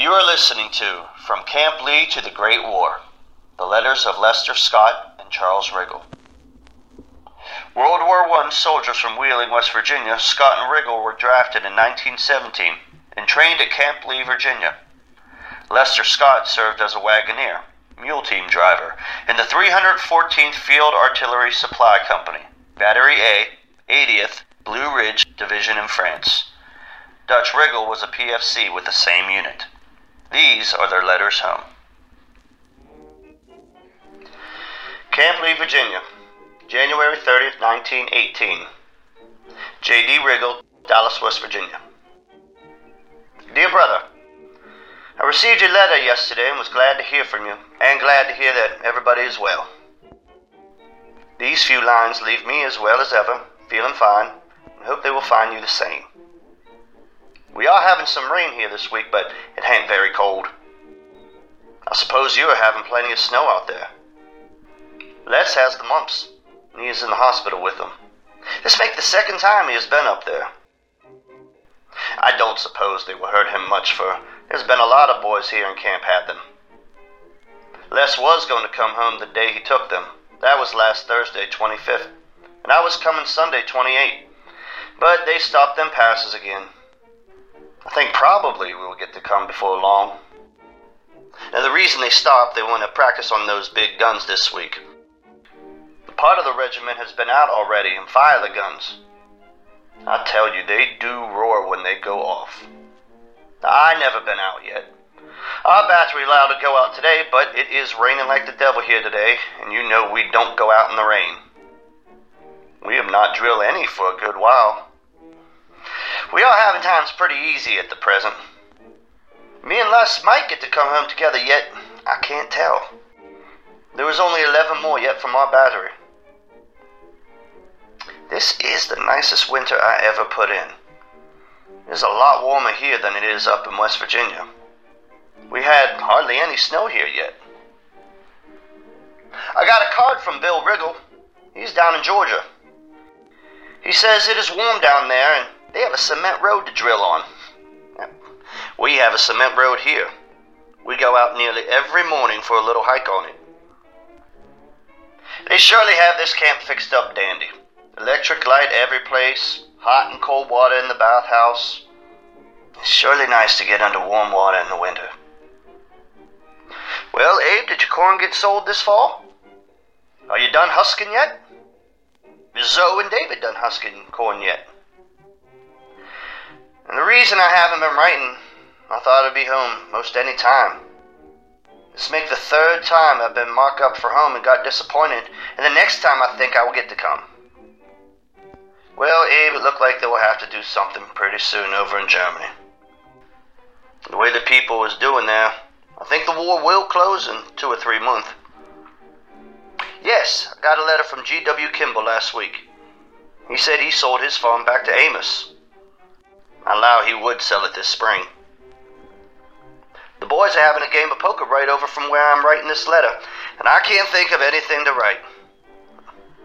You are listening to From Camp Lee to the Great War The Letters of Lester Scott and Charles Riggle. World War I soldiers from Wheeling, West Virginia, Scott and Riggle were drafted in 1917 and trained at Camp Lee, Virginia. Lester Scott served as a wagoner, mule team driver, in the 314th Field Artillery Supply Company, Battery A, 80th Blue Ridge Division in France. Dutch Riggle was a PFC with the same unit. These are their letters home. Camp Lee, Virginia, January 30th, 1918. J.D. Riggle, Dallas, West Virginia. Dear brother, I received your letter yesterday and was glad to hear from you, and glad to hear that everybody is well. These few lines leave me as well as ever, feeling fine, and hope they will find you the same. We are having some rain here this week, but it ain't very cold. I suppose you are having plenty of snow out there. Les has the mumps, and he is in the hospital with them. This make the second time he has been up there. I don't suppose they will hurt him much, for there's been a lot of boys here in Camp had them. Les was going to come home the day he took them. That was last Thursday, 25th, and I was coming Sunday, 28th. But they stopped them passes again. I think probably we will get to come before long. Now, the reason they stopped, they want to practice on those big guns this week. Part of the regiment has been out already and fire the guns. I tell you, they do roar when they go off. Now, I never been out yet. Our battery allowed to go out today, but it is raining like the devil here today, and you know we don't go out in the rain. We have not drilled any for a good while. We are having times pretty easy at the present. Me and Les might get to come home together yet. I can't tell. There is only 11 more yet from our battery. This is the nicest winter I ever put in. It is a lot warmer here than it is up in West Virginia. We had hardly any snow here yet. I got a card from Bill Riggle. He's down in Georgia. He says it is warm down there and they have a cement road to drill on. We have a cement road here. We go out nearly every morning for a little hike on it. They surely have this camp fixed up dandy. Electric light every place, hot and cold water in the bathhouse. It's surely nice to get under warm water in the winter. Well, Abe, did your corn get sold this fall? Are you done husking yet? Is Zoe and David done husking corn yet? And the reason I haven't been writing, I thought I'd be home most any time. This make the third time I've been marked up for home and got disappointed, and the next time I think I will get to come. Well, Abe, it looked like they will have to do something pretty soon over in Germany. The way the people is doing there, I think the war will close in two or three months. Yes, I got a letter from G.W. Kimball last week. He said he sold his farm back to Amos. I allow he would sell it this spring. The boys are having a game of poker right over from where I'm writing this letter, and I can't think of anything to write.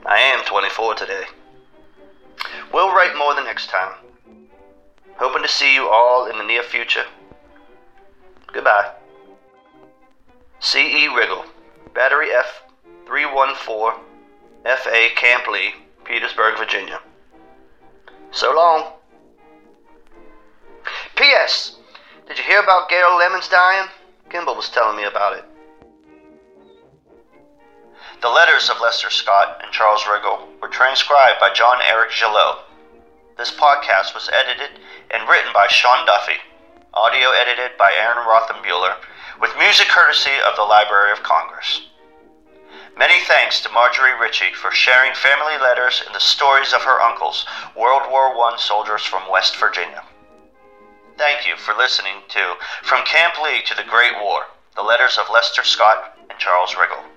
I am 24 today. We'll write more the next time. Hoping to see you all in the near future. Goodbye. C.E. Riggle, Battery F 314, FA Camp Lee, Petersburg, Virginia. So long. P.S. Did you hear about Gail Lemons dying? Kimball was telling me about it. The letters of Lester Scott and Charles Riggle were transcribed by John Eric Gillot. This podcast was edited and written by Sean Duffy, audio edited by Aaron Rothenbuehler, with music courtesy of the Library of Congress. Many thanks to Marjorie Ritchie for sharing family letters and the stories of her uncles, World War I soldiers from West Virginia. Thank you for listening to From Camp Lee to the Great War The Letters of Lester Scott and Charles Riggle.